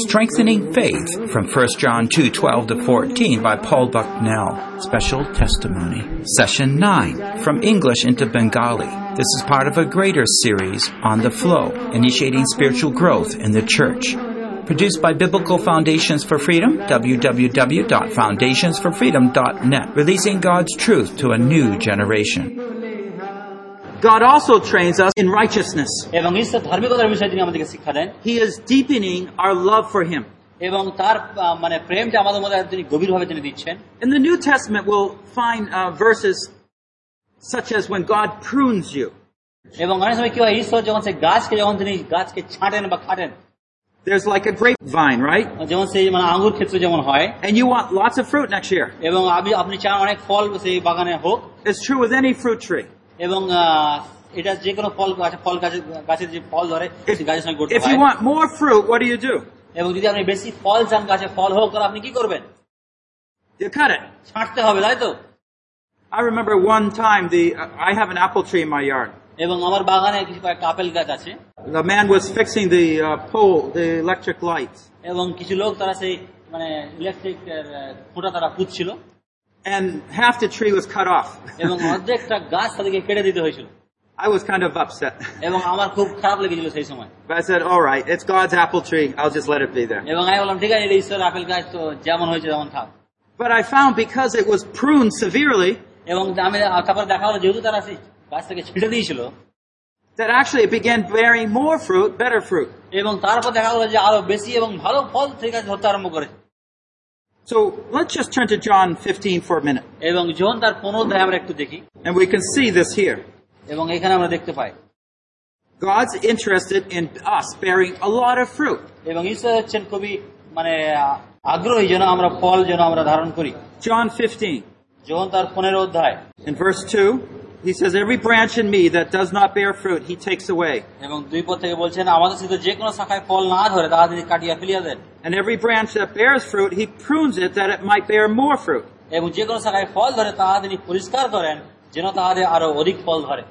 Strengthening Faith from 1 John 2 12 to 14 by Paul Bucknell. Special Testimony. Session 9 from English into Bengali. This is part of a greater series on the flow, initiating spiritual growth in the church. Produced by Biblical Foundations for Freedom, www.foundationsforfreedom.net, releasing God's truth to a new generation. God also trains us in righteousness. এবং ঈশ্বর ধার্মিকতার বিষয়ে তিনি আমাদেরকে শিক্ষা দেন He is deepening our love for Him. এবং তার আহ, মানে প্রেমটা আমাদের মধ্যে তিনি গভীরভাবে তিনি দিচ্ছেন In the New Testament, we'll find uh, verses such as when God prunes you. এবং অনেক সময় কি হয় ঈশ্বর যখন সেই গাছকে যখন তিনি গাছকে ছাঁটেন বা খাটেন There's like a grapevine, right? যেমন সেই মানে আঙ্গুর ক্ষেত্রে যেমন হয় And you want lots of fruit next year. এবং আপনি আপনি চান অনেক ফল সেই বাগানে হোক It's true with any fruit tree. এবং এটা যে কোনো ফল গাছ ফল গাছের গাছের যে ফল ধরে গাছের সঙ্গে করতে if you want more fruit, what do you do? এবং যদি আপনি বেশি ফল চান গাছে ফল হোক তাহলে আপনি কি করবেন You cut it. ছাঁটতে হবে তাই তো I remember one time the I have an apple tree in my yard. এবং আমার বাগানে কিছু কয়েকটা আপেল গাছ আছে The man was fixing the uh, pole, the electric lights, এবং কিছু লোক তারা সেই মানে ইলেকট্রিক খুঁটা তারা পুঁতছিল and half the tree was cut off. এবং অর্ধেকটা গাছ তাদেরকে কেটে দিতে হয়েছিল I was kind of upset, এবং আমার খুব খারাপ লেগেছিল সেই সময় but I said, "All right, it's God's apple tree. I'll just let it be there." এবং আমি বললাম ঠিক আছে এটা ঈশ্বর আপেল গাছ তো যেমন হয়েছে তেমন থাক But I found because it was pruned severely, এবং আমি তারপরে দেখা হলো যেহেতু তারা সেই গাছ থেকে ছিটে দিয়েছিল that actually it began bearing more fruit, better fruit. এবং তারপর দেখা গেলো যে আরো বেশি এবং ভালো ফল থেকে গাছ ধরতে আরম্ভ করে So let's just turn to John 15 for a minute, এবং যখন তার পনেরো অধ্যায় আমরা একটু দেখি and we can see this here. এবং এখানে আমরা দেখতে পাই God's interested in us bearing a lot of fruit. এবং ঈশ্বর হচ্ছেন খুবই মানে আহ, আগ্রহী যেন আমরা ফল যেন আমরা ধারণ করি John 15, যখন তার পনেরো অধ্যায় in verse 2, he says, Every branch in me that does not bear fruit, he takes away. এবং দুই পদ থেকে বলছেন আমাদের সাথে যে কোনো শাখায় ফল না ধরে তাহা তিনি কাটিয়া ফেলিয়া দেন And every branch that bears fruit, he prunes it that it might bear more fruit. এবং যে কোনো শাখায় ফল ধরে তাহা তিনি পরিষ্কার করেন যেন তাহাদের আরো অধিক ফল ধরে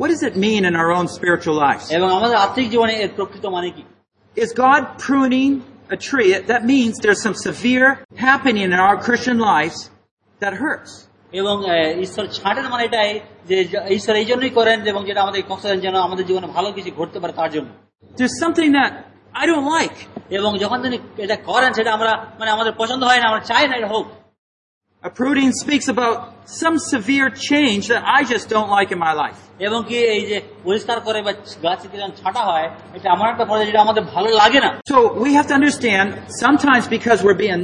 What does it mean in our own spiritual lives? এবং আমাদের আত্মিক জীবনে এর প্রকৃত মানে কি Is God pruning a tree? That means there's some severe happening in our Christian lives that hurts. এবং ঈশ্বর ছাঁটের মানে এটাই যে ঈশ্বর এই জন্যই করেন এবং যেটা আমাদের দেন যেন আমাদের জীবনে ভালো কিছু ঘটতে পারে তার জন্য There's something that I don't like. এবং যখন তিনি এটা করেন সেটা আমরা মানে আমাদের পছন্দ হয় না আমরা চাই না এটা হোক A pruning speaks about some severe change that I just don't like in my life. এবং কি এই যে পরিষ্কার করে বা গাছ যখন ছাঁটা হয় এটা আমার একটা পর্যায়ে যেটা আমাদের ভালো লাগে না So we have to understand sometimes because we're being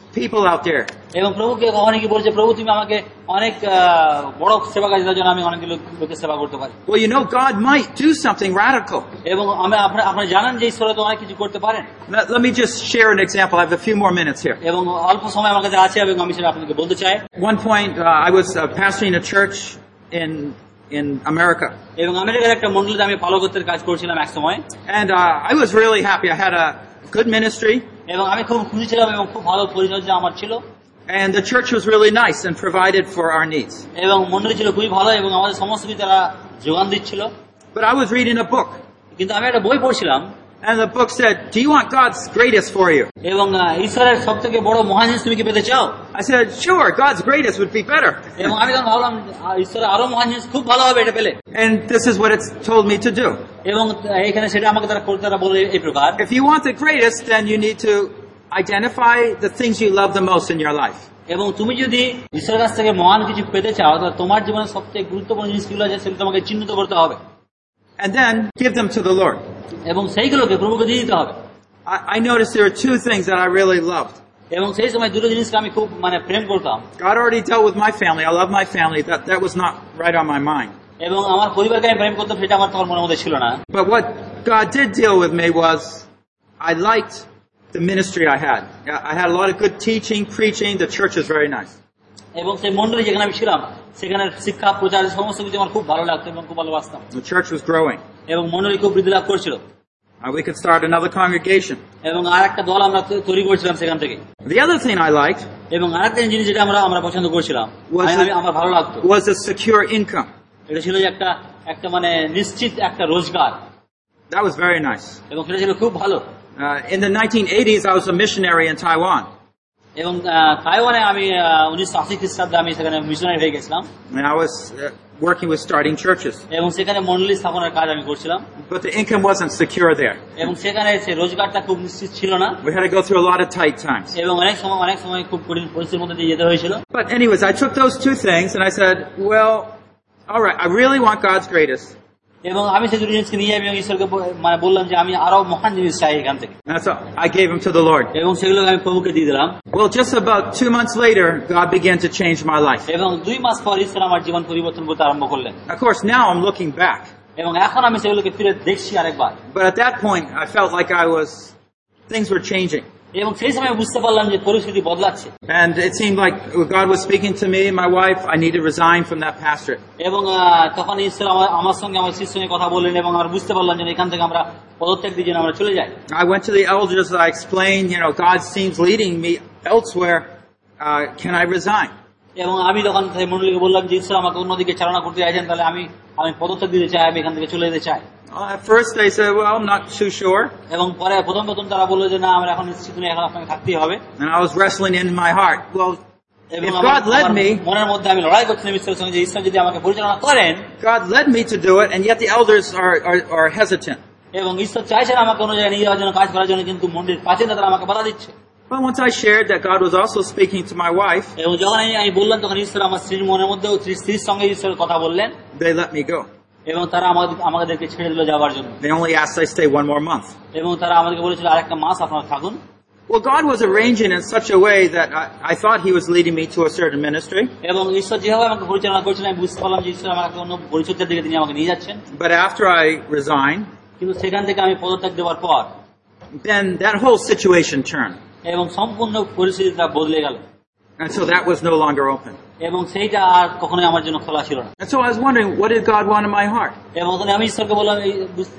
people out there? এবং প্রভুকে কখনো কি বলছে প্রভু তুমি আমাকে অনেক আহ, বড় সেবা কাজ দেওয়ার জন্য আমি অনেক লোক- লোকের সেবা করতে পারি Well, you know, God might do something radical. এবং আমি আপনার আপনারা জানেন যে ঈশ্বর তো অনেক কিছু করতে পারেন Let, let me just share an example. I have a few more minutes here. এবং অল্প সময় আমার কাছে আছে এবং আমি সেটা আপনাকে বলতে চাই One point, uh, I was uh, pastoring a church in in America, এবং আমেরিকার একটা মন্ডলীতে আমি পালকত্বের কাজ করছিলাম এক সময় and uh, I was really happy. I had a good ministry, এবং আমি খুব খুশি ছিলাম এবং খুব ভালো পরিচর্যা আমার ছিল। And the church was really nice and provided for our needs. এবং মন্ডলী ছিল খুবই ভালো এবং আমাদের সমস্ত কিছু তারা যোগান দিচ্ছিল। But I was reading a book, কিন্তু আমি একটা বই পড়ছিলাম। and the book said, "Do you want God's greatest for you?" এবং আহ, ঈশ্বরের সব থেকে বড় মহান জিনিস তুমি কি পেতে চাও I said, "Sure, God's greatest would be better." এবং আমি তখন ভাবলাম আহ, ঈশ্বরের আরো মহান জিনিস খুব ভালো হবে এটা পেলে And this is what it's told me to do. এবং আহ, এখানে সেটা আমাকে তারা করতে তারা বলে এই প্রকার If you want the greatest, then you need to identify the things you love the most in your life. এবং তুমি যদি ঈশ্বরের কাছ থেকে মহান কিছু পেতে চাও তাহলে তোমার জীবনে সবথেকে গুরুত্বপূর্ণ জিনিসগুলো আছে সেগুলো তোমাকে চিহ্নিত করতে হবে And then give them to the Lord. এবং সেইগুলোকে প্রভুকে দিয়ে দিতে হবে I, I noticed there were two things that I really loved. এবং সেই সময় দুটো জিনিসকে আমি খুব মানে প্রেম করতাম God already dealt with my family. I love my family. That, that was not right on my mind. এবং আমার পরিবারকে আমি প্রেম করতাম সেটা আমার তখন মনের মধ্যে ছিল না But what God did deal with me was I liked the ministry I had. I had a lot of good teaching, preaching. The church is very nice. এবং সেই মন্ডলী যেখানে আমি ছিলাম সেখানে শিক্ষা প্রচার সমস্ত কিছু আমার খুব ভালো লাগতো এবং খুব ভালোবাসতাম The church was growing. এবং মন্ডলী খুব বৃদ্ধি লাভ করছিল Uh, we could start another congregation. এবং আর একটা দল আমরা তৈ- তৈরি করছিলাম সেখান থেকে The other thing I liked এবং আর একটা জিনিস যেটা আমরা আমরা পছন্দ করছিলাম Was আমি- it- আমি- আমার ভালো লাগতো was a secure income. এটা ছিল যে একটা একটা মানে নিশ্চিত একটা রোজগার That was very nice. এবং সেটা ছিল খুব ভালো Uh, in the 1980s, I was a missionary in Taiwan. এবং আহ, তাইওয়ানে আমি উনিশশো আশি খ্রিস্টাব্দে আমি সেখানে মিশনারি হয়ে গেছিলাম And I was uh, working with starting churches. এবং সেখানে মন্ডলী স্থাপনের কাজ আমি করছিলাম But the income wasn't secure there. এবং সেখানে সে রোজগারটা খুব নিশ্চিত ছিল না We had to go through a lot of tight times. এবং অনেক সময় অনেক সময় খুব কঠিন পরিস্থিতির মধ্যে দিয়ে যেতে হয়েছিল But anyways, I took those two things and I said, well, all right, I really want God's greatest. এবং আমি সেই দুটো জিনিসকে নিয়ে এবং ঈশ্বরকে ব- মানে বললাম যে আমি আরো মহান জিনিস চাই এখান থেকে And so I gave them to the Lord. এবং সেগুলোকে আমি প্রভুকে দিয়ে দিলাম Well, just about two months later, God began to change my life. এবং দুই মাস পর ঈশ্বর আমার জীবন পরিবর্তন করতে আরম্ভ করলেন Of course, now I'm looking back. এবং এখন আমি সেগুলোকে ফিরে দেখছি আরেকবার But at that point, I felt like I was, things were changing. এবং সেই সময় বুঝতে পারলাম যে পরিস্থিতি বদলাচ্ছে And it seemed like God was speaking to me and my wife. I need to resign from that pastorate. এবং আহ, তখন ঈশ্বর আমার আমার সঙ্গে আমার শিষ্যের সঙ্গে কথা বললেন এবং আমরা বুঝতে পারলাম যে এখান থেকে আমরা পদত্যাগ দিয়ে যেন আমরা চলে যাই I went to the elders. I explained, you know, God seems leading me elsewhere. Uh, can I resign? এবং আমি তখন সেই মন্ডলীকে বললাম যে ঈশ্বর আমাকে অন্যদিকে চালনা করতে চাইছেন তাহলে আমি আমি পদত্যাগ দিতে চাই আমি এখান থেকে চলে যেতে চাই Uh, at first, they said, well, I'm not too sure. এবং পরে প্রথম প্রথম তারা বললো যে না আমরা এখন নিশ্চিত নই এখন আপনাকে থাকতেই হবে And I was wrestling in my heart. Well, এবং If আমার- God led আমার me- মনের মধ্যে আমি লড়াই করছিলাম ঈশ্বরের সঙ্গে যে ঈশ্বর যদি আমাকে পরিচালনা করেন God led me to do it, and yet the elders are, are, are hesitant. এবং ঈশ্বর চাইছেন আমাকে অন্য জায়গায় নিয়ে যাওয়ার জন্য কাজ করার জন্য কিন্তু মন্দির প্রাচীন তারা আমাকে বাধা দিচ্ছে But once I shared that God was also speaking to my wife, এবং যখন আমি আমি বললাম তখন ঈশ্বর আমার স্ত্রীর মনের মধ্যেও স্ত্রী- স্ত্রীর সঙ্গে ঈশ্বর কথা বললেন they let me go. এবং তারা আমাদের আমাদেরকে ছেড়ে দিল যাওয়ার জন্য They only asked I stay one more month. এবং তারা আমাদেরকে বলেছিল আরেকটা মাস আপনারা থাকুন Well, God was arranging in such a way that I, I thought He was leading me to a certain ministry. এবং ঈশ্বর যেভাবে আমাকে পরিচালনা করছিলেন আমি বুঝতে পারলাম যে ঈশ্বর আমাকে অন্য পরিচর্যার দিকে তিনি আমাকে নিয়ে যাচ্ছেন But after I resigned, কিন্তু সেখান থেকে আমি পদত্যাগ দেওয়ার পর then that whole situation turned. এবং সম্পূর্ণ পরিস্থিতিটা বদলে গেল And so that was no longer open. এবং সেইটা আর কখনোই আমার জন্য খোলা ছিল না And so I was wondering, what did God want in my heart? এবং তখন আমি ঈশ্বরকে বললাম এই বুঝতে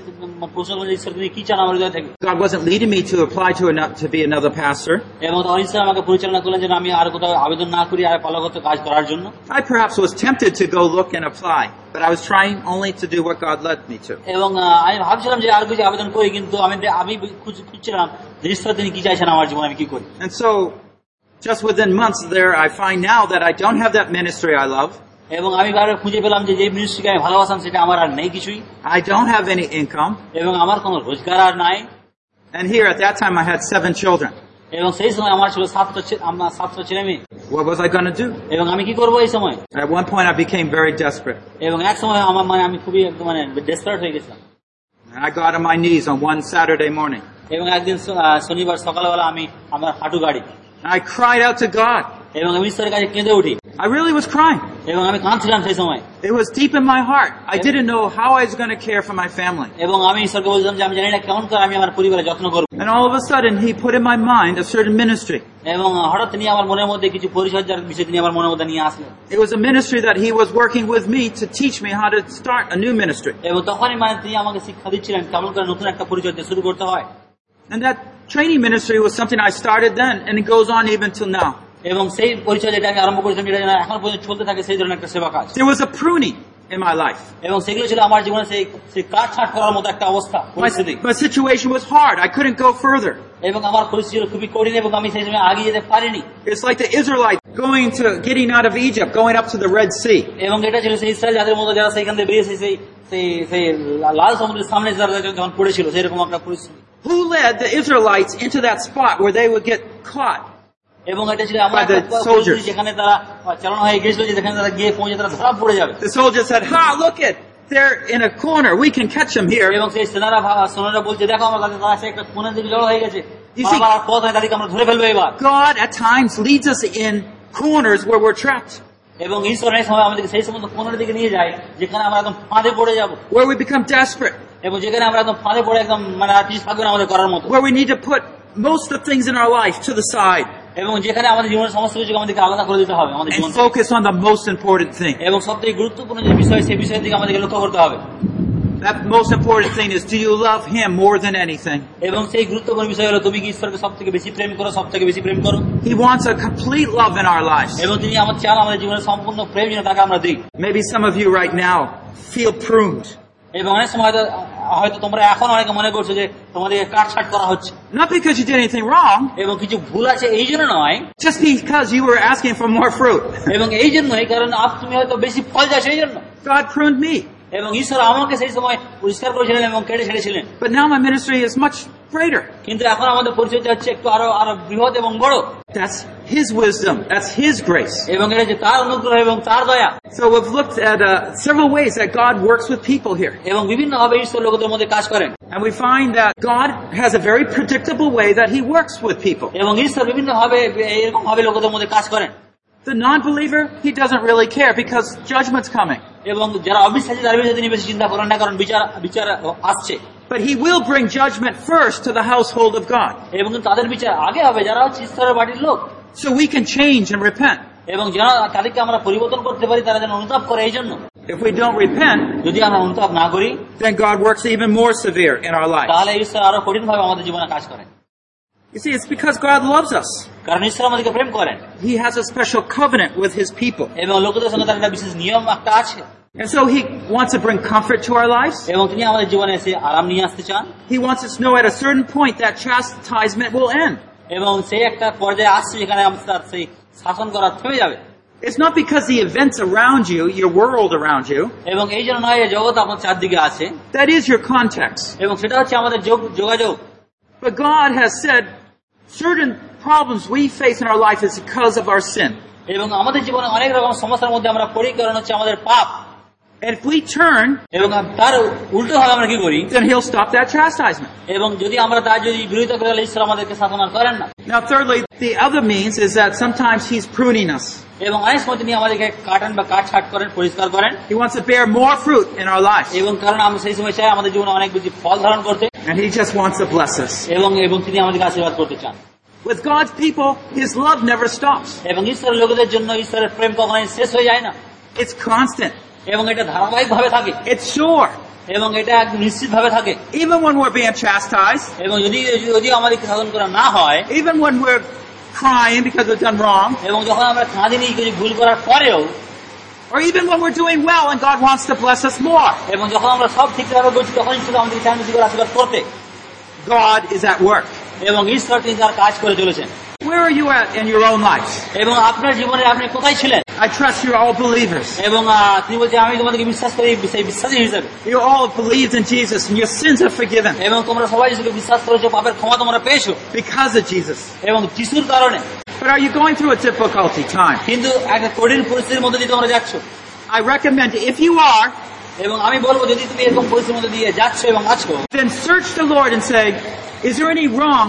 প্রশ্ন করলাম যে, ঈশ্বর তুমি কি চান আমার হৃদয় থেকে God wasn't leading me to apply to, ano- to be another pastor. এবং তখন ঈশ্বর আমাকে পরিচালনা করলেন যেন আমি আর কোথাও আবেদন না করি আর পালগত কাজ করার জন্য I perhaps was tempted to go look and apply, but I was trying only to do what God led me to. এবং আহ, আমি ভাবছিলাম যে আর কিছু আবেদন করি কিন্তু আমি আমি খুঁজ- খুঁজছিলাম যে ঈশ্বর তিনি কি চাইছেন আমার জীবনে আমি কি করি And so, just within months there, I find now that I don't have that ministry I love. এবং আমি বারে খুঁজে পেলাম যে যে মিনিস্ট্রিকে আমি ভালোবাসাম সেটা আমার আর নেই কিছুই I don't have any income. এবং আমার কোনো রোজগার আর নাই And here at that time I had seven children. এবং সেই সময় আমার ছিল সাতটা ছে- আমার সাতটা ছেলে মেয়ে What was I going to do? এবং আমি কি করবো এই সময় At one point I became very desperate. এবং এক সময় আমার মানে আমি খুবই একদম মানে ডেসপারেট হয়ে গেছিলাম And I got on my knees on one Saturday morning. এবং একদিন শ- আহ, শনিবার সকালবেলা আমি আমার হাঁটু গাড়ি And I cried out to God. এবং আমি ঈশ্বরের কাছে কেঁদে উঠি I really was crying. এবং আমি কাঁদছিলাম সেই সময় It was deep in my heart. I didn't know how I was going to care for my family. এবং আমি ঈশ্বরকে বলছিলাম যে আমি জানি না কেমন করে আমি আমার পরিবারের যত্ন করবো And all of a sudden He put in my mind a certain ministry. এবং হঠাৎ তিনি আমার মনের মধ্যে কিছু পরিচর্যার বিষয় তিনি আমার মনের মধ্যে নিয়ে আসলেন It was a ministry that He was working with me to teach me how to start a new ministry. এবং তখনই মানে তিনি আমাকে শিক্ষা দিচ্ছিলেন কেমন করে নতুন একটা পরিচর্যা শুরু করতে হয় And that training ministry was something I started then, and it goes on even till now. এবং সেই পরিচর্যাটা আমি আরম্ভ করেছিলাম যেটা যেন এখন পর্যন্ত চলতে থাকে সেই ধরনের একটা সেবা কাজ There was a pruning in my life. এবং সেগুলো ছিল আমার জীবনে সেই সেই কাঠ ছাট করার মতো একটা অবস্থা My, পরিস্থিতি my situation was hard. I couldn't go further. এবং আমার পরিস্থিতি ছিল খুবই কঠিন এবং আমি সেই সময় আগিয়ে যেতে পারিনি It's like the Israelites going to getting out of Egypt, going up to the Red Sea. এবং এটা ছিল সেই ইসরায়েল যাদের মতো যারা সেইখান থেকে বেরিয়েছে সেই সেই সেই লাল সমুদ্রের সামনে যারা যখন পড়েছিল সেরকম একটা পরিস্থিতি Who led the Israelites into that spot where they would get caught? এবং এটা ছিল আমার By the একটা soldiers. পরিস্থিতি যেখানে তারা চালানো হয়ে গেছিল যে যেখানে তারা গিয়ে পৌঁছে তারা ধরা পড়ে যাবে The soldiers said, "Ha! Look it! They're in a corner. We can catch them here." এবং সেই সেনারা ভা- সেনারা বলছে দেখো আমার কাছে তারা সে একটা কোনের দিকে জড়ো হয়ে গেছে You see- আবার আর পথ হয় তাদেরকে আমরা ধরে ফেলবো এবার God at times leads us in corners where we're trapped, এবং ঈশ্বর এই সময় আমাদেরকে সেই সমস্ত কোনের দিকে নিয়ে যায় যেখানে আমরা একদম ফাঁদে পড়ে যাব where we become desperate. এবং যেখানে আমরা একদম ফাঁদে পড়ে একদম মানে আর কিছু থাকবে না আমাদের করার মতো where we need to put most of the things in our life to the side এবং যেখানে আমাদের জীবনের সমস্ত কিছু আমাদেরকে আলাদা করে দিতে হবে আমাদের জীবন and থেকে। focus on the most important thing. এবং সব থেকে গুরুত্বপূর্ণ যে বিষয় সেই বিষয়ের দিকে আমাদেরকে লক্ষ্য করতে হবে That most important thing is do you love Him more than anything? এবং সেই গুরুত্বপূর্ণ বিষয় হলো তুমি কি ঈশ্বরকে সব থেকে বেশি প্রেম করো সব থেকে বেশি প্রেম করো He wants a complete love in our lives. এবং তিনি আমার চান আমাদের জীবনের সম্পূর্ণ প্রেম যেন তাকে আমরা দিই Maybe some of you right now feel pruned. এবং অনেক সময় হয়তো হয়তো তোমরা এখন অনেকে মনে করছো যে তোমাদেরকে কাটছাট করা হচ্ছে Not because you did anything wrong, এবং কিছু ভুল আছে এই jন্য নয় just because you were asking for more fruit. এবং এই জন্যই কারণ আপ তুমি হয়তো বেশি ফল যাচ্ছ এই জন্য God pruned me. এবং ঈশ্বর আমাকে সেই সময় পরিষ্কার করেছিলেন এবং কেটে ছেড়েছিলেন But now my ministry is much greater. কিন্তু এখন আমাদের পরিচর্যা হচ্ছে একটু আরো আরো বৃহৎ এবং বড় That's His wisdom. That's His grace. এবং এটা যে তার অনুগ্রহ এবং তার দয়া So we've looked at uh, several ways that God works with people here. এবং বিভিন্ন ভাবে ঈশ্বর লোকদের মধ্যে কাজ করেন And we find that God has a very predictable way that He works with people. এবং ঈশ্বর বিভিন্ন ভাবে এরকম ভাবে লোকদের মধ্যে কাজ করেন The non-believer, he doesn't really care because judgment's coming. এবং যারা অবিশ্বাসী তার বিষয়ে তিনি বেশি চিন্তা করেন না কারণ বিচার বিচার আসছে But he will bring judgment first to the household of God. এবং তাদের বিচার আগে হবে যারা হচ্ছে ঈশ্বরের বাড়ির লোক So we can change and repent. এবং যারা তাদেরকে আমরা পরিবর্তন করতে পারি তারা যেন অনুতাপ করে এই জন্য If we don't repent, যদি আমরা অনুতাপ না করি then God works even more severe in our life. তাহলে ঈশ্বর আরো কঠিন ভাবে আমাদের জীবনে কাজ করেন You see, it's because God loves us. কারণ ঈশ্বর আমাদেরকে প্রেম করেন He has a special covenant with his people. এবং লোকদের সঙ্গে তার একটা বিশেষ নিয়ম একটা আছে And so he wants to bring comfort to our lives. এবং তিনি আমাদের জীবনে এসে আরাম নিয়ে আসতে চান He wants us to know at a certain point that chastisement will end. এবং সেই একটা পর্যায়ে আসছে যেখানে আমাদের তার সেই শাসন করা থেমে যাবে It's not because the events around you, your world around you, এবং এই জন্য নয় যে জগৎ আপনার চারদিকে আছে that is your context. এবং সেটা হচ্ছে আমাদের যোগ- যোগাযোগ But God has said certain problems we face in our life is because of our sin. এবং আমাদের জীবনে অনেক রকম সমস্যার মধ্যে আমরা পড়ি কারণ হচ্ছে আমাদের পাপ And if we turn, এবং তার উল্টো ভাবে আমরা কি করি then He'll stop that chastisement. এবং যদি আমরা তার যদি বিরোধিতা করে তাহলে ঈশ্বর আমাদেরকে শাসন আর করেন না Now, thirdly, the other means is that sometimes He's pruning us. এবং অনেক সময় তিনি আমাদেরকে কাটেন বা কাট ছাট করেন পরিষ্কার করেন He wants to bear more fruit in our lives. এবং কারণ আমরা সেই সময় চাই আমাদের জীবনে অনেক বেশি ফল ধারণ করতে And He just wants to bless us. এবং এবং তিনি আমাদেরকে আশীর্বাদ করতে চান With God's people, His love never stops. এবং ঈশ্বরের লোকেদের জন্য ঈশ্বরের প্রেম কখনোই শেষ হয়ে যায় না It's constant. এবং এটা ধারাবাহিক ভাবে থাকে It's sure. এবং এটা একদম নিশ্চিত ভাবে থাকে Even when we're being chastised, এবং যদি যদি আমাদেরকে শাসন করা না হয় even when we're crying because we've done wrong, এবং যখন আমরা কাঁদিনি কিছু ভুল করার পরেও or even when we're doing well and God wants to bless us more, এবং যখন আমরা সব ঠিকভাবে করছি তখন ঈশ্বর আমাদেরকে চান বেশি করে আশীর্বাদ করতে God is at work. এবং ঈশ্বর তিনি তার কাজ করে চলেছেন Where are you at in your own lives? এবং আপনার জীবনে আপনি কোথায় ছিলেন I trust you're all believers. এবং আহ, তিনি বলছেন আমি তোমাদেরকে বিশ্বাস করি সেই বিশ্বাসী হিসেবে You all have believed in Jesus and your sins are forgiven এবং তোমরা সবাই যিশুকে বিশ্বাস করেছো পাপের ক্ষমা তোমরা পেয়েছো because of Jesus. এবং যিশুর কারণে But are you going through a difficulty time? কিন্তু একটা কঠিন পরিস্থিতির মধ্যে দিয়ে তোমরা যাচ্ছ I recommend if you are, এবং আমি বলবো যদি তুমি এরকম পরিস্থিতির মধ্যে দিয়ে যাচ্ছ এবং আছো then search the Lord and say, is there any wrong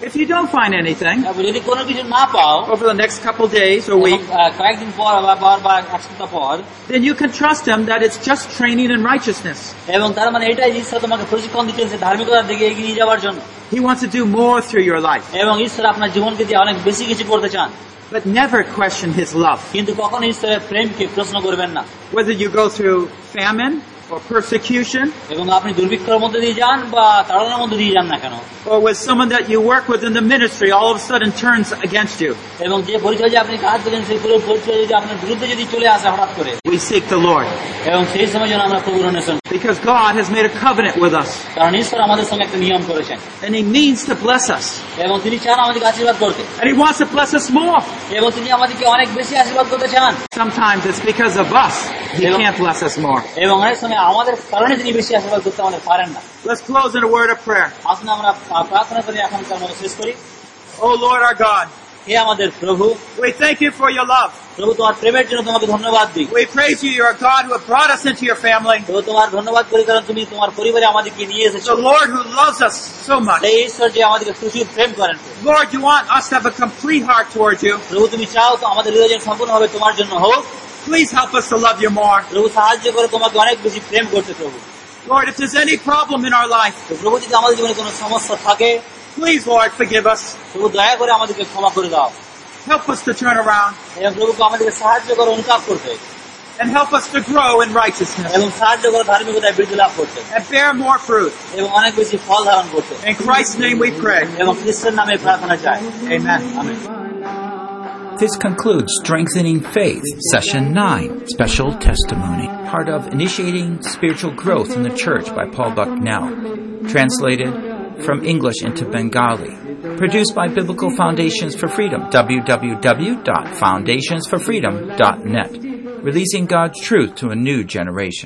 If you don't find anything তারপর যদি কোনো কিছু না পাও over the next couple days or এবং, week, আহ, কয়েকদিন পর বা বা- বা এক সপ্তাহ পর then you can trust Him that it's just training in righteousness. এবং তার মানে এটাই যে ঈশ্বর তোমাকে প্রশিক্ষণ দিচ্ছেন সে ধার্মিকতার দিকে এগিয়ে নিয়ে যাওয়ার জন্য He wants to do more through your life. এবং ঈশ্বর আপনার জীবনকে দিয়ে অনেক বেশি কিছু করতে চান But never question His love. কিন্তু কখনো ঈশ্বরের প্রেমকে প্রশ্ন করবেন না Whether you go through famine or persecution এবং আপনি দুর্ভিক্ষের মধ্যে দিয়ে যান বা তাড়নার মধ্যে দিয়ে যান না কেন or with someone that you work with in the ministry all of a sudden turns against you. এবং যে পরিচয় যে আপনি কাজ করেন সেই পুরো পরিচয় যদি আপনার বিরুদ্ধে যদি চলে আসে হঠাৎ করে We seek the Lord এবং সেই সময় যেন আমরা প্রভুর অন্বেষণ করি। because God has made a covenant with us কারণ ঈশ্বর আমাদের সঙ্গে একটা নিয়ম করেছেন and He means to bless us. এবং তিনি চান আমাদেরকে আশীর্বাদ করতে And He wants to bless us more. এবং তিনি আমাদেরকে অনেক বেশি আশীর্বাদ করতে চান Sometimes it's because of us He can't bless us more. এবং অনেক সময় আমাদের কারণে তিনি বেশি আশীর্বাদ করতে আমাদের পারেন না Let's close in a word of prayer. আসুন আমরা আহ, প্রার্থনা করে এখনকার মতো শেষ করি Oh Lord our God, হে আমাদের প্রভু we thank you for your love. প্রভু তোমার প্রেমের জন্য তোমাকে ধন্যবাদ দিই We praise you, you're a God who have brought us into your family. প্রভু তোমার ধন্যবাদ করি কারণ তুমি তোমার পরিবারে আমাদেরকে নিয়ে এসেছো The Lord who loves us so much. এই ঈশ্বর যে আমাদেরকে প্রচুর প্রেম করেন Lord, you want us to have a complete heart towards you. প্রভু তুমি চাও তো আমাদের হৃদয় সম্পূর্ণভাবে তোমার জন্য হোক Please help us to love you more. প্রভু সাহায্য করে তোমাকে অনেক বেশি প্রেম করতে প্রভু Lord, if there's any problem in our life, তো প্রভু যদি আমাদের জীবনে কোনো সমস্যা থাকে please, Lord, forgive us. প্রভু দয়া করে আমাদেরকে ক্ষমা করে দাও Help us to turn around এবং প্রভুকে আমাদেরকে সাহায্য করো অনুতাপ করতে and help us to grow in righteousness এবং সাহায্য করো ধার্মিকতায় বৃদ্ধি লাভ করতে and bear more fruit. এবং অনেক বেশি ফল ধারণ করতে In Christ's name we pray. এবং খ্রিস্টের নামে প্রার্থনা চাই Amen. This concludes Strengthening Faith, Session 9, Special Testimony, part of Initiating Spiritual Growth in the Church by Paul Bucknell, translated from English into Bengali, produced by Biblical Foundations for Freedom, www.foundationsforfreedom.net, releasing God's truth to a new generation.